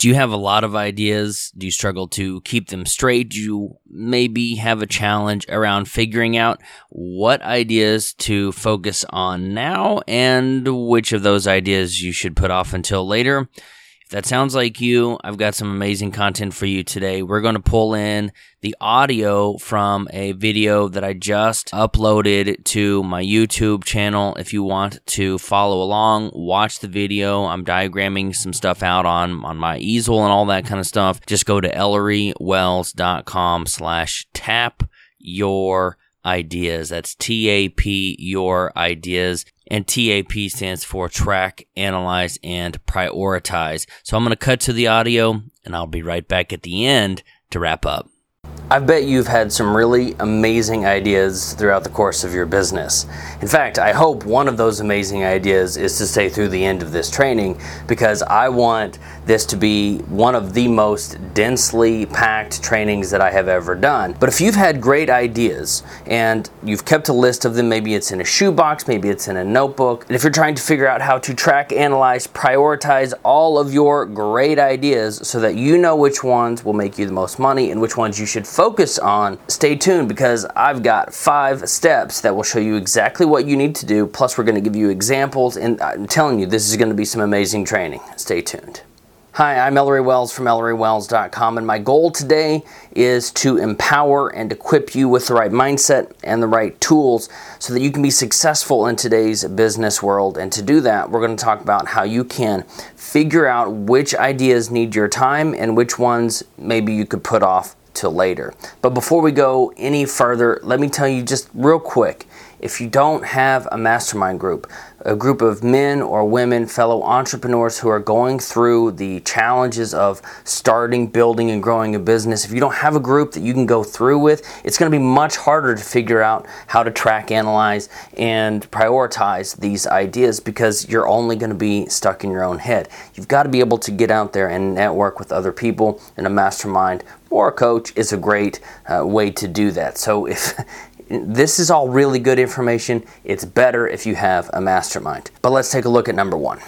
Do you have a lot of ideas? Do you struggle to keep them straight? Do you maybe have a challenge around figuring out what ideas to focus on now and which of those ideas you should put off until later? That sounds like you, I've got some amazing content for you today. We're going to pull in the audio from a video that I just uploaded to my YouTube channel. If you want to follow along, watch the video. I'm diagramming some stuff out on, on my easel and all that kind of stuff. Just go to ellerywells.com slash tap your ideas. That's T A P your ideas and TAP stands for track, analyze, and prioritize. So I'm going to cut to the audio and I'll be right back at the end to wrap up. I bet you've had some really amazing ideas throughout the course of your business. In fact, I hope one of those amazing ideas is to stay through the end of this training because I want this to be one of the most densely packed trainings that I have ever done. But if you've had great ideas and you've kept a list of them, maybe it's in a shoebox, maybe it's in a notebook, and if you're trying to figure out how to track, analyze, prioritize all of your great ideas so that you know which ones will make you the most money and which ones you should focus on, stay tuned because I've got five steps that will show you exactly what you need to do. Plus, we're going to give you examples, and I'm telling you, this is going to be some amazing training. Stay tuned. Hi, I'm Ellery Wells from ElleryWells.com, and my goal today is to empower and equip you with the right mindset and the right tools so that you can be successful in today's business world. And to do that, we're going to talk about how you can figure out which ideas need your time and which ones maybe you could put off till later. But before we go any further, let me tell you just real quick if you don't have a mastermind group, a group of men or women, fellow entrepreneurs who are going through the challenges of starting, building, and growing a business, if you don't have a group that you can go through with, it's going to be much harder to figure out how to track, analyze, and prioritize these ideas because you're only going to be stuck in your own head. You've got to be able to get out there and network with other people, and a mastermind or a coach is a great uh, way to do that. So if this is all really good information, it's better if you have a mastermind. But let's take a look at number one.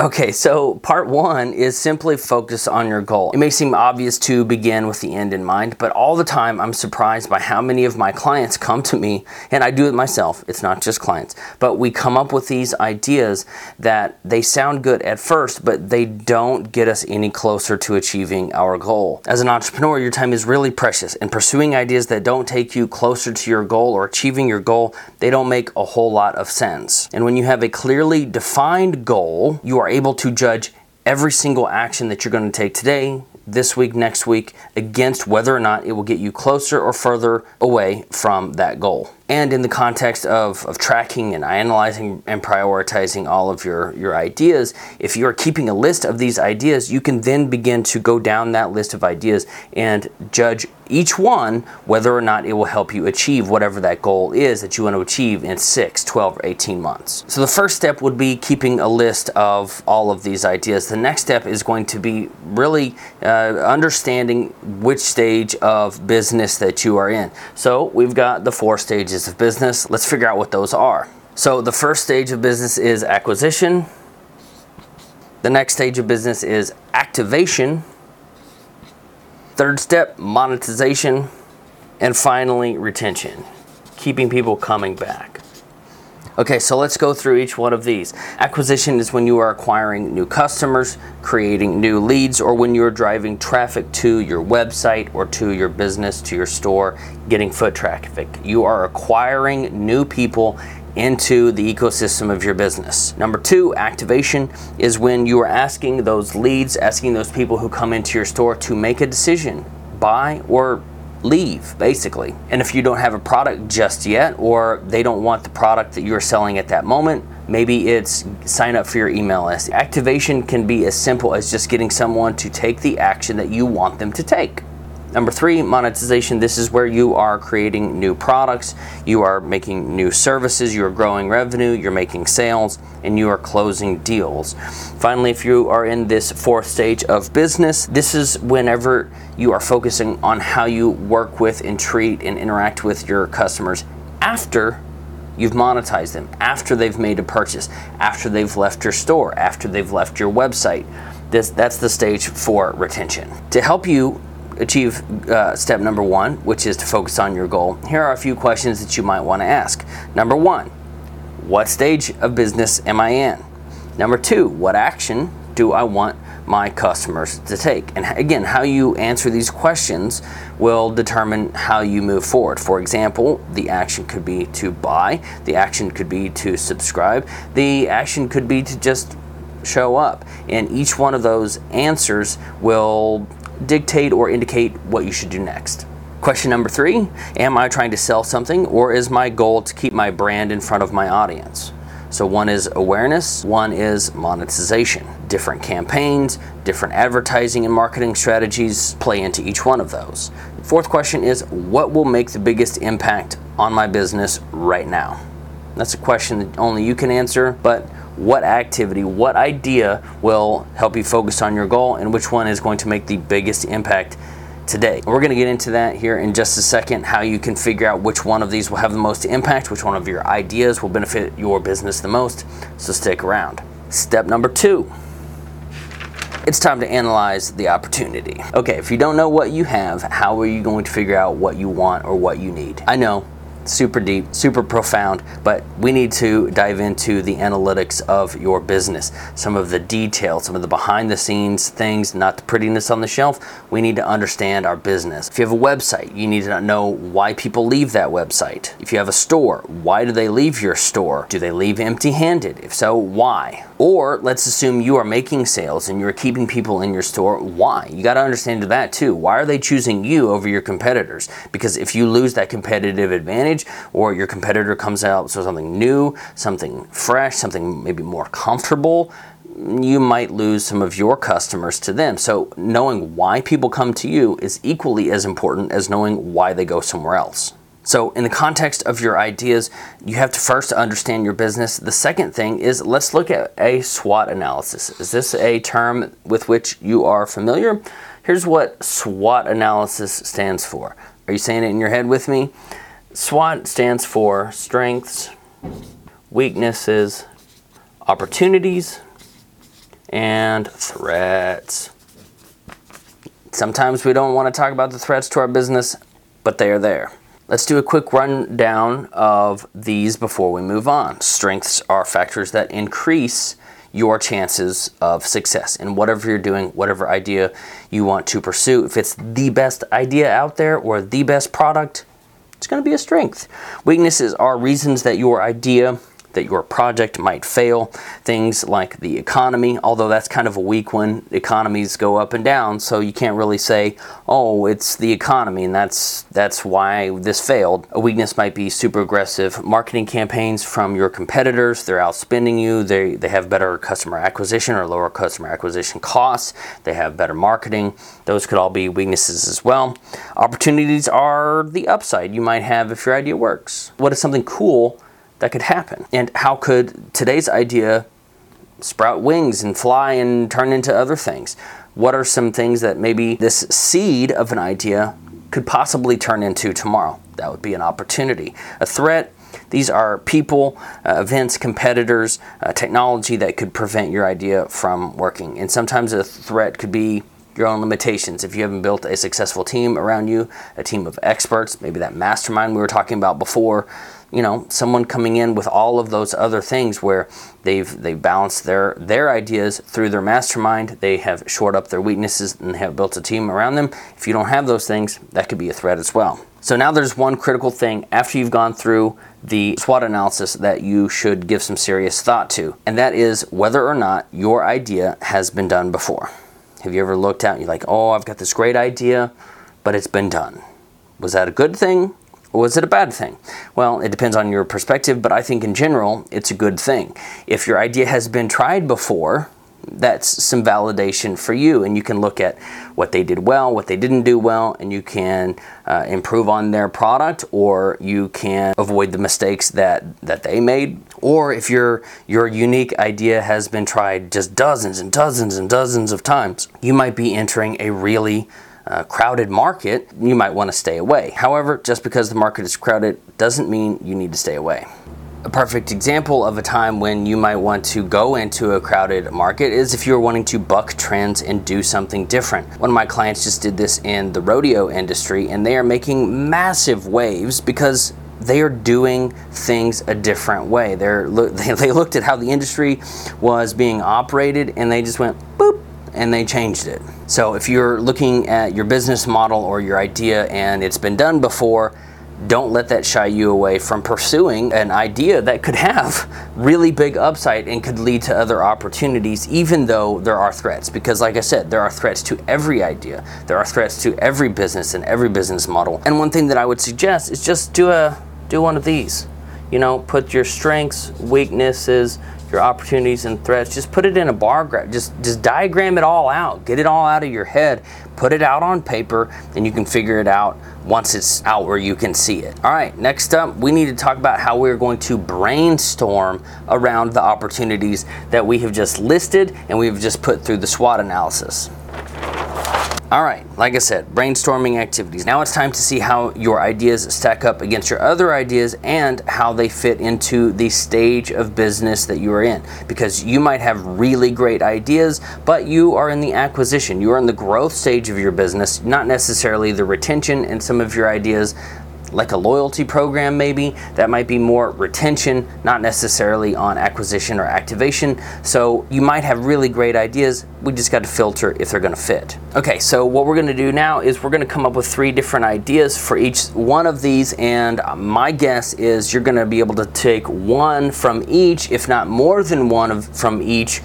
Okay, so part one is simply focus on your goal. It may seem obvious to begin with the end in mind, but all the time I'm surprised by how many of my clients come to me, and I do it myself, it's not just clients, but we come up with these ideas that they sound good at first, but they don't get us any closer to achieving our goal. As an entrepreneur, your time is really precious, and pursuing ideas that don't take you closer to your goal or achieving your goal, they don't make a whole lot of sense. And when you have a clearly defined goal, you are are able to judge every single action that you're going to take today, this week, next week, against whether or not it will get you closer or further away from that goal and in the context of, of tracking and analyzing and prioritizing all of your, your ideas, if you're keeping a list of these ideas, you can then begin to go down that list of ideas and judge each one whether or not it will help you achieve whatever that goal is that you want to achieve in 6, 12, or 18 months. So the first step would be keeping a list of all of these ideas. The next step is going to be really uh, understanding which stage of business that you are in. So we've got the four stages stages of business. Let's figure out what those are. So, the first stage of business is acquisition. The next stage of business is activation. Third step, monetization. And finally, retention, keeping people coming back. Okay, so let's go through each one of these. Acquisition is when you are acquiring new customers, creating new leads, or when you're driving traffic to your website or to your business, to your store, getting foot traffic. You are acquiring new people into the ecosystem of your business. Number two, activation is when you are asking those leads, asking those people who come into your store to make a decision, buy or leave basically. And if you don't have a product just yet, or they don't want the product that you're selling at that moment, maybe it's sign up for your email list. Activation can be as simple as just getting someone to take the action that you want them to take. Number three, monetization. This is where you are creating new products, you are making new services, you are growing revenue, you're making sales, and you are closing deals. Finally, if you are in this fourth stage of business, this is whenever you are focusing on how you work with and treat and interact with your customers after you've monetized them, after they've made a purchase, after they've left your store, after they've left your website. This, that's the stage for retention. To help you achieve uh, step number one, which is to focus on your goal, here are a few questions that you might want to ask. Number one, what stage of business am I in? Number two, what action do I want my customers to take? And again, how you answer these questions will determine how you move forward. For example, the action could be to buy, the action could be to subscribe, the action could be to just show up. And each one of those answers will dictate or indicate what you should do next. Question number three Am I trying to sell something, or is my goal to keep my brand in front of my audience? So, one is awareness, one is monetization. Different campaigns, different advertising and marketing strategies play into each one of those. Fourth question is What will make the biggest impact on my business right now? That's a question that only you can answer, but what activity, what idea will help you focus on your goal, and which one is going to make the biggest impact today. We're going to get into that here in just a second, how you can figure out which one of these will have the most impact, which one of your ideas will benefit your business the most. So stick around. Step number two it's time to analyze the opportunity. Okay, if you don't know what you have, how are you going to figure out what you want or what you need? I know super deep, super profound, but we need to dive into the analytics of your business, some of the details, some of the behind the scenes things, not the prettiness on the shelf. We need to understand our business. If you have a website, you need to know why people leave that website. If you have a store, why do they leave your store? Do they leave empty handed? If so, why? Or let's assume you are making sales and you're keeping people in your store. Why? You got to understand that too. Why are they choosing you over your competitors? Because if you lose that competitive advantage, or your competitor comes out with something new, something fresh, something maybe more comfortable, you might lose some of your customers to them. So, knowing why people come to you is equally as important as knowing why they go somewhere else. So, in the context of your ideas, you have to first understand your business. The second thing is let's look at a SWOT analysis. Is this a term with which you are familiar? Here's what SWOT analysis stands for. Are you saying it in your head with me? SWOT stands for strengths, weaknesses, opportunities, and threats. Sometimes we don't want to talk about the threats to our business, but they are there. Let's do a quick rundown of these before we move on. Strengths are factors that increase your chances of success in whatever you're doing, whatever idea you want to pursue. If it's the best idea out there or the best product, it's going to be a strength. Weaknesses are reasons that your idea that your project might fail. Things like the economy, although that's kind of a weak one. Economies go up and down, so you can't really say, "Oh, it's the economy," and that's that's why this failed. A weakness might be super aggressive marketing campaigns from your competitors. They're outspending you. They they have better customer acquisition or lower customer acquisition costs. They have better marketing. Those could all be weaknesses as well. Opportunities are the upside you might have if your idea works. What is something cool? That could happen? And how could today's idea sprout wings and fly and turn into other things? What are some things that maybe this seed of an idea could possibly turn into tomorrow? That would be an opportunity. A threat, these are people, uh, events, competitors, uh, technology that could prevent your idea from working. And sometimes a threat could be your own limitations. If you haven't built a successful team around you, a team of experts, maybe that mastermind we were talking about before, you know someone coming in with all of those other things where they've they've balanced their their ideas through their mastermind they have shored up their weaknesses and have built a team around them. If you don't have those things that could be a threat as well. So now there's one critical thing after you've gone through the SWOT analysis that you should give some serious thought to and that is whether or not your idea has been done before. Have you ever looked out and you're like oh i've got this great idea but it's been done. Was that a good thing was it a bad thing? Well, it depends on your perspective, but I think in general, it's a good thing. If your idea has been tried before, that's some validation for you, and you can look at what they did well, what they didn't do well, and you can uh, improve on their product, or you can avoid the mistakes that that they made. Or if your your unique idea has been tried just dozens and dozens and dozens of times, you might be entering a really uh, crowded market, you might want to stay away. However, just because the market is crowded doesn't mean you need to stay away. A perfect example of a time when you might want to go into a crowded market is if you're wanting to buck trends and do something different. One of my clients just did this in the rodeo industry and they are making massive waves because they are doing things a different way. They're they looked at how the industry was being operated and they just went boop and they changed it. So if you're looking at your business model or your idea and it's been done before, don't let that shy you away from pursuing an idea that could have really big upside and could lead to other opportunities, even though there are threats. Because, like I said, there are threats to every idea, there are threats to every business and every business model. And one thing that I would suggest is just do a do one of these. You know, put your strengths, weaknesses, your opportunities and threats. Just put it in a bar graph. Just just diagram it all out. Get it all out of your head. Put it out on paper, and you can figure it out once it's out where you can see it. All right, next up, we need to talk about how we're going to brainstorm around the opportunities that we have just listed and we've just put through the SWOT analysis. All right, like I said, brainstorming activities. Now it's time to see how your ideas stack up against your other ideas and how they fit into the stage of business that you are in. Because you might have really great ideas, but you are in the acquisition, you are in the growth stage of your business, not necessarily the retention, and some of your ideas like a loyalty program, maybe that might be more retention, not necessarily on acquisition or activation. So you might have really great ideas. We just got to filter if they're going to fit. Okay, so what we're going to do now is we're going to come up with three different ideas for each one of these, and my guess is you're going to be able to take one from each, if not more than one of, from each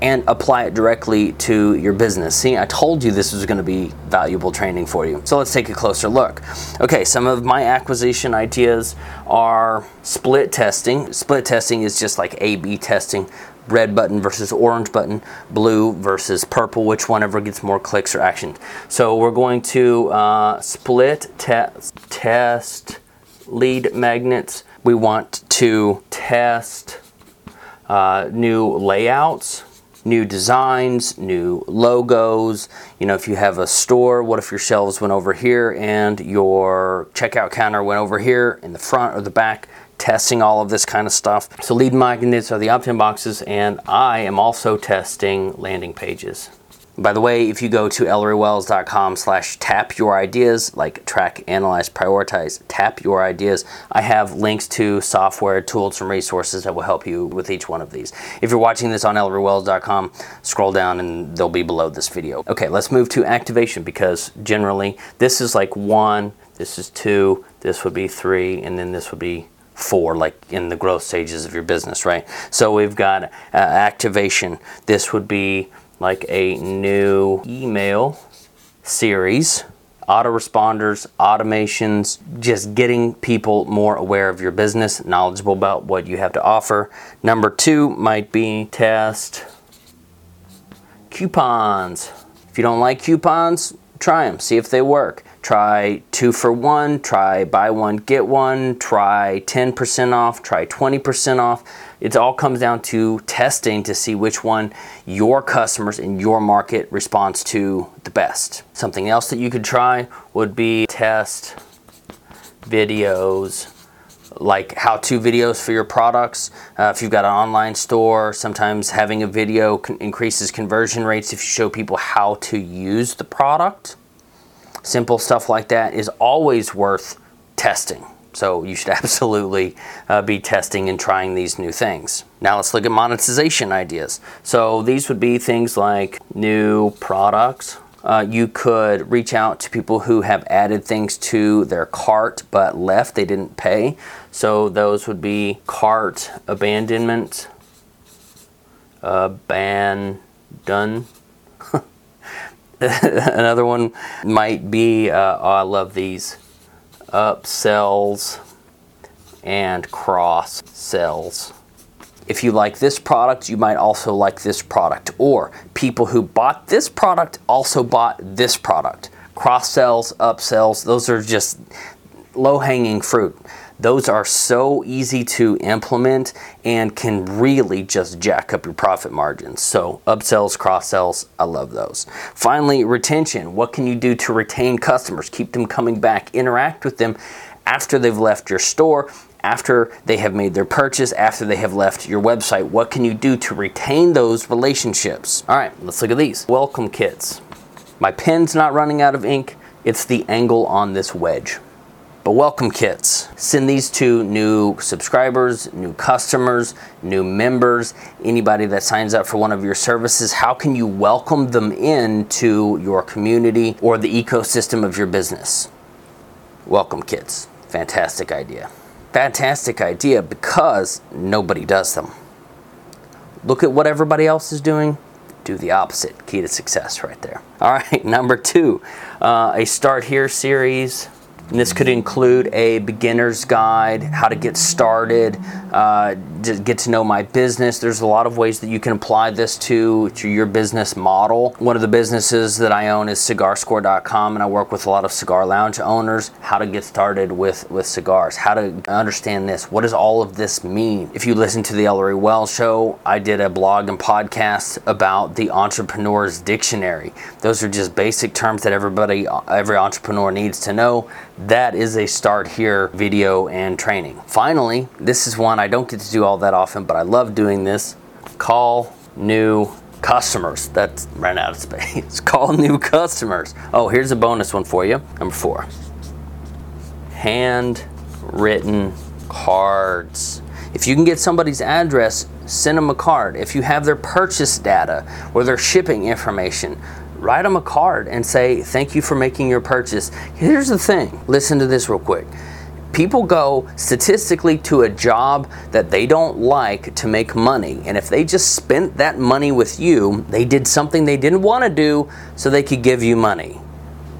and apply it directly to your business. See, I told you this was going to be valuable training for you. So let's take a closer look. Okay, some of my acquisition ideas are split testing. Split testing is just like A B testing. Red button versus orange button, blue versus purple, which one ever gets more clicks or actions. So we're going to uh, split te- test lead magnets. We want to test uh, new layouts new designs, new logos. You know, if you have a store, what if your shelves went over here and your checkout counter went over here in the front or the back? Testing all of this kind of stuff. So, lead magnets are the opt in boxes, and I am also testing landing pages. By the way, if you go to ellerywells.com slash tap your ideas, like track, analyze, prioritize, tap your ideas, I have links to software, tools, and resources that will help you with each one of these. If you're watching this on ellerywells.com, scroll down and they'll be below this video. Okay, let's move to activation because generally this is like one, this is two, this would be three, and then this would be four, like in the growth stages of your business, right? So we've got uh, activation. This would be like a new email series autoresponders, automations, just getting people more aware of your business, knowledgeable about what you have to offer. Number two might be test coupons. If you don't like coupons, try them, see if they work. Try two for one, try buy one, get one, try 10% off, try 20% off it all comes down to testing to see which one your customers in your market responds to the best. Something else that you could try would be test videos like how-to videos for your products. Uh, if you've got an online store, sometimes having a video con- increases conversion rates if you show people how to use the product. Simple stuff like that is always worth testing. So you should absolutely uh, be testing and trying these new things. Now let's look at monetization ideas. So these would be things like new products. Uh, you could reach out to people who have added things to their cart but left, they didn't pay. So those would be cart abandonment, abandon. Another one might be, uh, oh, I love these upsells and cross sells. If you like this product, you might also like this product. Or people who bought this product also bought this product. Cross sells, upsells, those are just low hanging fruit. Those are so easy to implement and can really just jack up your profit margins. So, upsells, cross sells, I love those. Finally, retention. What can you do to retain customers? Keep them coming back, interact with them after they've left your store after they have made their purchase, after they have left your website? What can you do to retain those relationships? All right, let's look at these. Welcome kits. My pen's not running out of ink, it's the angle on this wedge. But welcome kits. Send these to new subscribers, new customers, new members, anybody that signs up for one of your services. How can you welcome them into your community or the ecosystem of your business? Welcome kits. Fantastic idea. Fantastic idea because nobody does them. Look at what everybody else is doing. Do the opposite. Key to success right there. All right, number two, uh, a Start Here series and this could include a beginner's guide, how to get started, uh, to get to know my business. There's a lot of ways that you can apply this to, to your business model. One of the businesses that I own is cigarscore.com, and I work with a lot of cigar lounge owners. How to get started with, with cigars, how to understand this. What does all of this mean? If you listen to the Ellery Wells show, I did a blog and podcast about the entrepreneur's dictionary. Those are just basic terms that everybody, every entrepreneur needs to know that is a start here video and training. Finally, this is one I don't get to do all that often, but I love doing this. Call new customers. That's ran out of space. Call new customers. Oh, here's a bonus one for you. Number four. Handwritten cards. If you can get somebody's address, send them a card. If you have their purchase data or their shipping information, write them a card and say, Thank you for making your purchase. Here's the thing listen to this real quick. People go statistically to a job that they don't like to make money. And if they just spent that money with you, they did something they didn't want to do so they could give you money.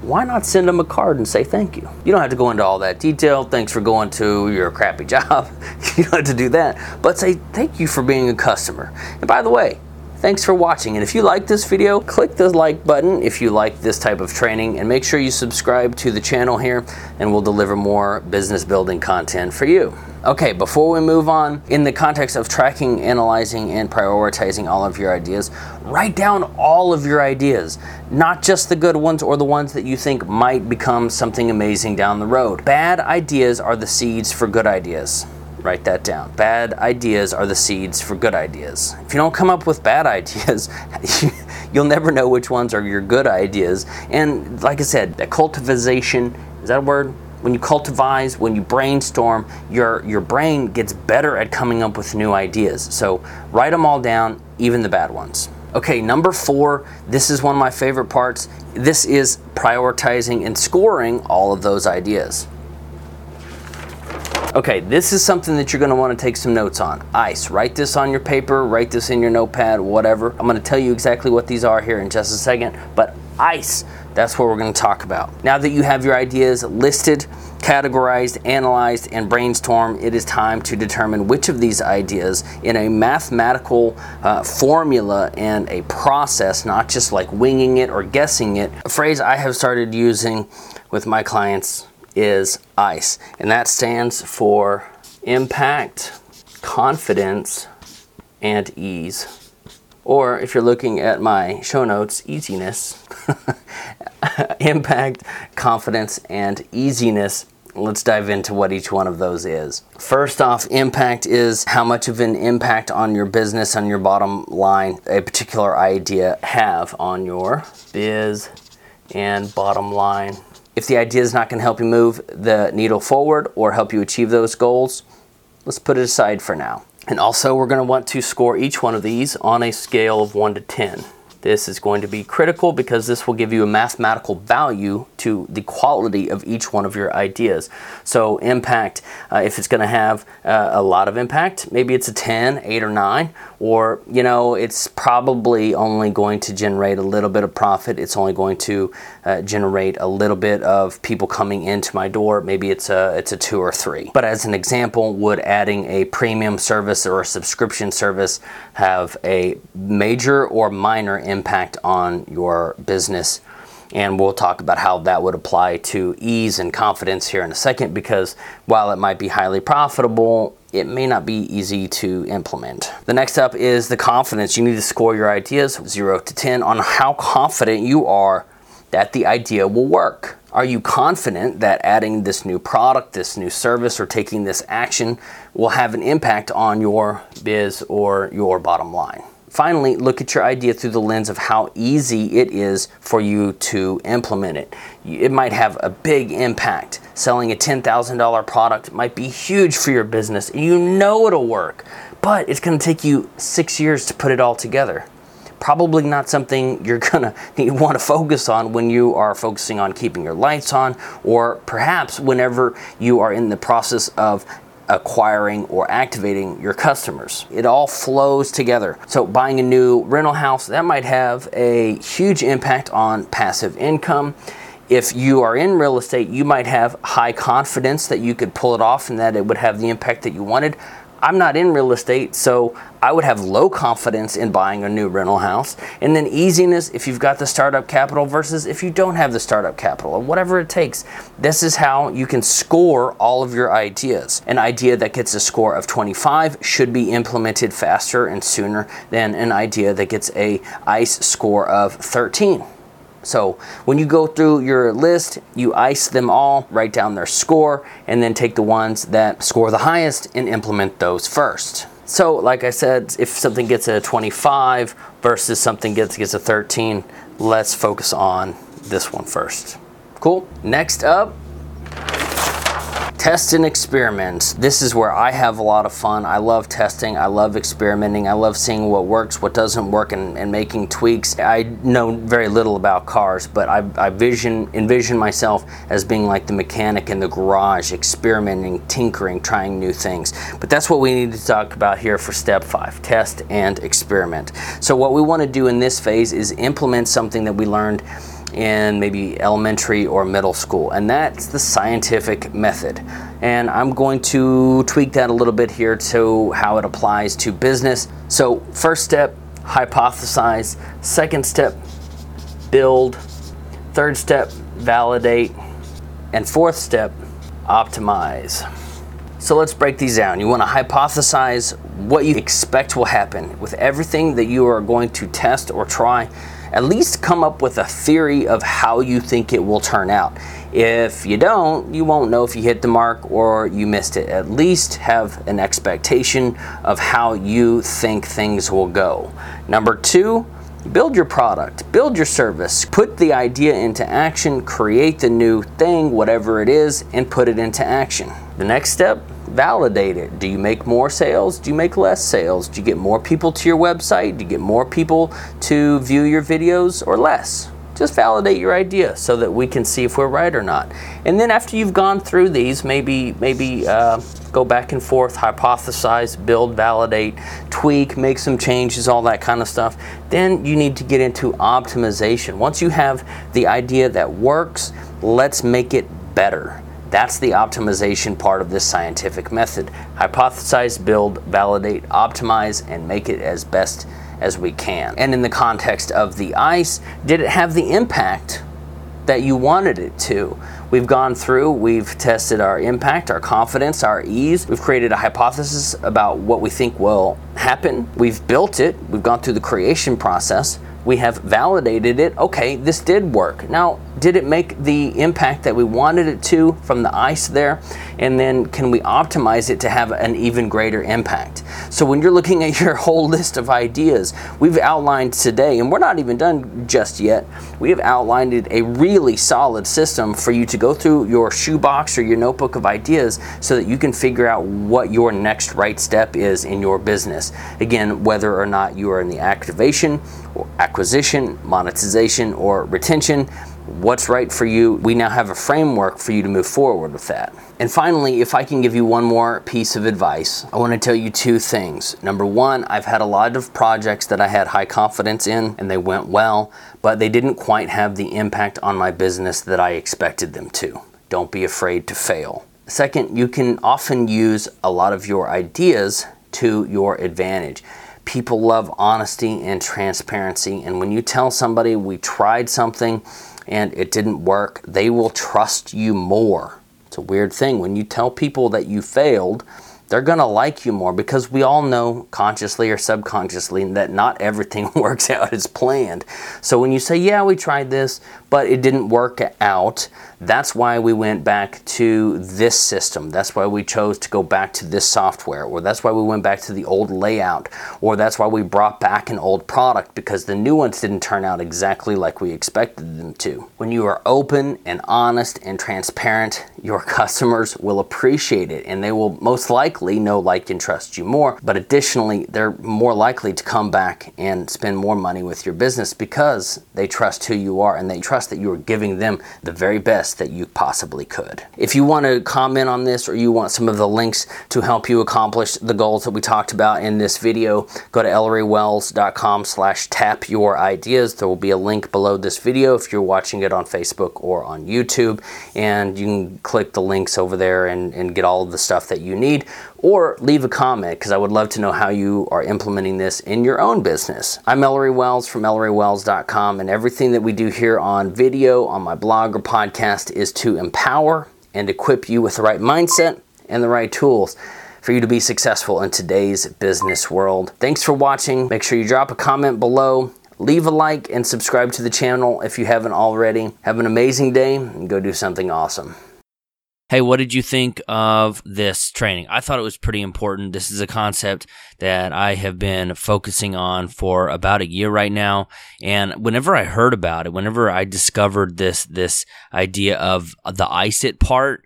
Why not send them a card and say thank you? You don't have to go into all that detail. Thanks for going to your crappy job. you don't have to do that. But say thank you for being a customer. And by the way, Thanks for watching, and if you like this video, click the like button if you like this type of training, and make sure you subscribe to the channel here, and we'll deliver more business building content for you. Okay, before we move on, in the context of tracking, analyzing, and prioritizing all of your ideas, write down all of your ideas, not just the good ones or the ones that you think might become something amazing down the road. Bad ideas are the seeds for good ideas. Write that down. Bad ideas are the seeds for good ideas. If you don't come up with bad ideas, you'll never know which ones are your good ideas. And like I said, the cultivation is that a word? When you cultivize, when you brainstorm, your your brain gets better at coming up with new ideas. So write them all down, even the bad ones. Okay, number four, this is one of my favorite parts. This is prioritizing and scoring all of those ideas. Okay, this is something that you're going to want to take some notes on. ICE. Write this on your paper, write this in your notepad, whatever. I'm going to tell you exactly what these are here in just a second, but ICE, that's what we're going to talk about. Now that you have your ideas listed, categorized, analyzed, and brainstormed, it is time to determine which of these ideas in a mathematical uh, formula and a process, not just like winging it or guessing it. A phrase I have started using with my clients is ICE, and that stands for impact, confidence, and ease. Or if you're looking at my show notes, easiness, impact, confidence, and easiness. Let's dive into what each one of those is. First off, impact is how much of an impact on your business, on your bottom line, a particular idea have on your biz and bottom line if the idea is not going to help you move the needle forward or help you achieve those goals, let's put it aside for now. And also, we're going to want to score each one of these on a scale of 1 to 10. This is going to be critical because this will give you a mathematical value to the quality of each one of your ideas. So, impact, uh, if it's going to have uh, a lot of impact, maybe it's a 10, 8, or 9, or you know, it's probably only going to generate a little bit of profit. It's only going to uh, generate a little bit of people coming into my door. Maybe it's a it's a 2 or 3. But as an example, would adding a premium service or a subscription service have a major or minor impact on your business. And we'll talk about how that would apply to ease and confidence here in a second because while it might be highly profitable, it may not be easy to implement. The next up is the confidence. You need to score your ideas 0 to 10 on how confident you are that the idea will work? Are you confident that adding this new product, this new service, or taking this action will have an impact on your biz or your bottom line? Finally, look at your idea through the lens of how easy it is for you to implement it. It might have a big impact. Selling a $10,000 product might be huge for your business, you know it'll work, but it's going to take you six years to put it all together probably not something you're gonna want to focus on when you are focusing on keeping your lights on, or perhaps whenever you are in the process of acquiring or activating your customers. It all flows together. So, buying a new rental house, that might have a huge impact on passive income. If you are in real estate, you might have high confidence that you could pull it off and that it would have the impact that you wanted. I'm not in real estate, so I would have low confidence in buying a new rental house. And then easiness if you've got the startup capital versus if you don't have the startup capital, or whatever it takes. This is how you can score all of your ideas. An idea that gets a score of 25 should be implemented faster and sooner than an idea that gets a ICE score of 13. So when you go through your list, you ice them all, write down their score, and then take the ones that score the highest and implement those first. So, like I said, if something gets a 25 versus something gets gets a 13, let's focus on this one first. Cool. Next up, Test and experiment. This is where I have a lot of fun. I love testing. I love experimenting. I love seeing what works, what doesn't work, and, and making tweaks. I know very little about cars, but I, I vision envision myself as being like the mechanic in the garage, experimenting, tinkering, trying new things. But that's what we need to talk about here for step five: test and experiment. So what we want to do in this phase is implement something that we learned in maybe elementary or middle school, and that's the scientific method. And I'm going to tweak that a little bit here to how it applies to business. So, first step, hypothesize. Second step, build. Third step, validate. And fourth step, optimize. So let's break these down. You want to hypothesize what you expect will happen with everything that you are going to test or try at least come up with a theory of how you think it will turn out. If you don't, you won't know if you hit the mark or you missed it. At least have an expectation of how you think things will go. Number two, build your product, build your service, put the idea into action, create the new thing, whatever it is, and put it into action. The next step, validate it. Do you make more sales? Do you make less sales? Do you get more people to your website? Do you get more people to view your videos or less? Just validate your idea so that we can see if we're right or not. And then after you've gone through these, maybe maybe uh, go back and forth, hypothesize, build, validate, tweak, make some changes, all that kind of stuff. Then you need to get into optimization. Once you have the idea that works, let's make it better that's the optimization part of this scientific method. Hypothesize, build, validate, optimize, and make it as best as we can. And in the context of the ice, did it have the impact that you wanted it to? We've gone through, we've tested our impact, our confidence, our ease. We've created a hypothesis about what we think will happen. We've built it, we've gone through the creation process we have validated it. Okay, this did work. Now, did it make the impact that we wanted it to from the ice there? And then can we optimize it to have an even greater impact? So when you're looking at your whole list of ideas, we've outlined today, and we're not even done just yet, we have outlined a really solid system for you to go through your shoebox or your notebook of ideas so that you can figure out what your next right step is in your business. Again, whether or not you are in the activation acquisition, monetization, or retention. What's right for you? We now have a framework for you to move forward with that. And finally, if I can give you one more piece of advice, I want to tell you two things. Number one, I've had a lot of projects that I had high confidence in and they went well, but they didn't quite have the impact on my business that I expected them to. Don't be afraid to fail. Second, you can often use a lot of your ideas to your advantage people love honesty and transparency. And when you tell somebody we tried something and it didn't work, they will trust you more. It's a weird thing. When you tell people that you failed, they're going to like you more because we all know consciously or subconsciously that not everything works out as planned. So when you say, yeah, we tried this, but it didn't work out, that's why we went back to this system. That's why we chose to go back to this software, or that's why we went back to the old layout, or that's why we brought back an old product because the new ones didn't turn out exactly like we expected them to. When you are open and honest and transparent, your customers will appreciate it and they will most likely know, like, and trust you more. But additionally, they're more likely to come back and spend more money with your business because they trust who you are and they trust that you are giving them the very best best that you possibly could. If you want to comment on this or you want some of the links to help you accomplish the goals that we talked about in this video, go to ellerywells.com slash tap your ideas. There will be a link below this video if you're watching it on Facebook or on YouTube. And you can click the links over there and, and get all of the stuff that you need or leave a comment because I would love to know how you are implementing this in your own business. I'm Ellery Wells from ellerywells.com, and everything that we do here on video, on my blog or podcast is to empower and equip you with the right mindset and the right tools for you to be successful in today's business world. Thanks for watching. Make sure you drop a comment below. Leave a like and subscribe to the channel if you haven't already. Have an amazing day and go do something awesome. Hey, what did you think of this training? I thought it was pretty important. This is a concept that I have been focusing on for about a year right now. And whenever I heard about it, whenever I discovered this, this idea of the ICIT part,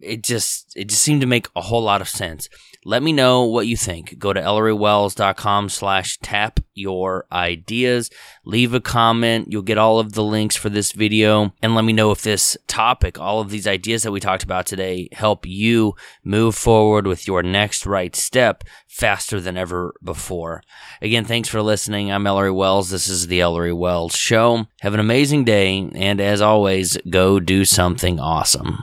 it just, it just seemed to make a whole lot of sense. Let me know what you think. Go to ellerywells.com slash tap your ideas. Leave a comment. You'll get all of the links for this video. And let me know if this topic, all of these ideas that we talked about today, help you move forward with your next right step faster than ever before. Again, thanks for listening. I'm Ellery Wells. This is the Ellery Wells Show. Have an amazing day. And as always, go do something awesome.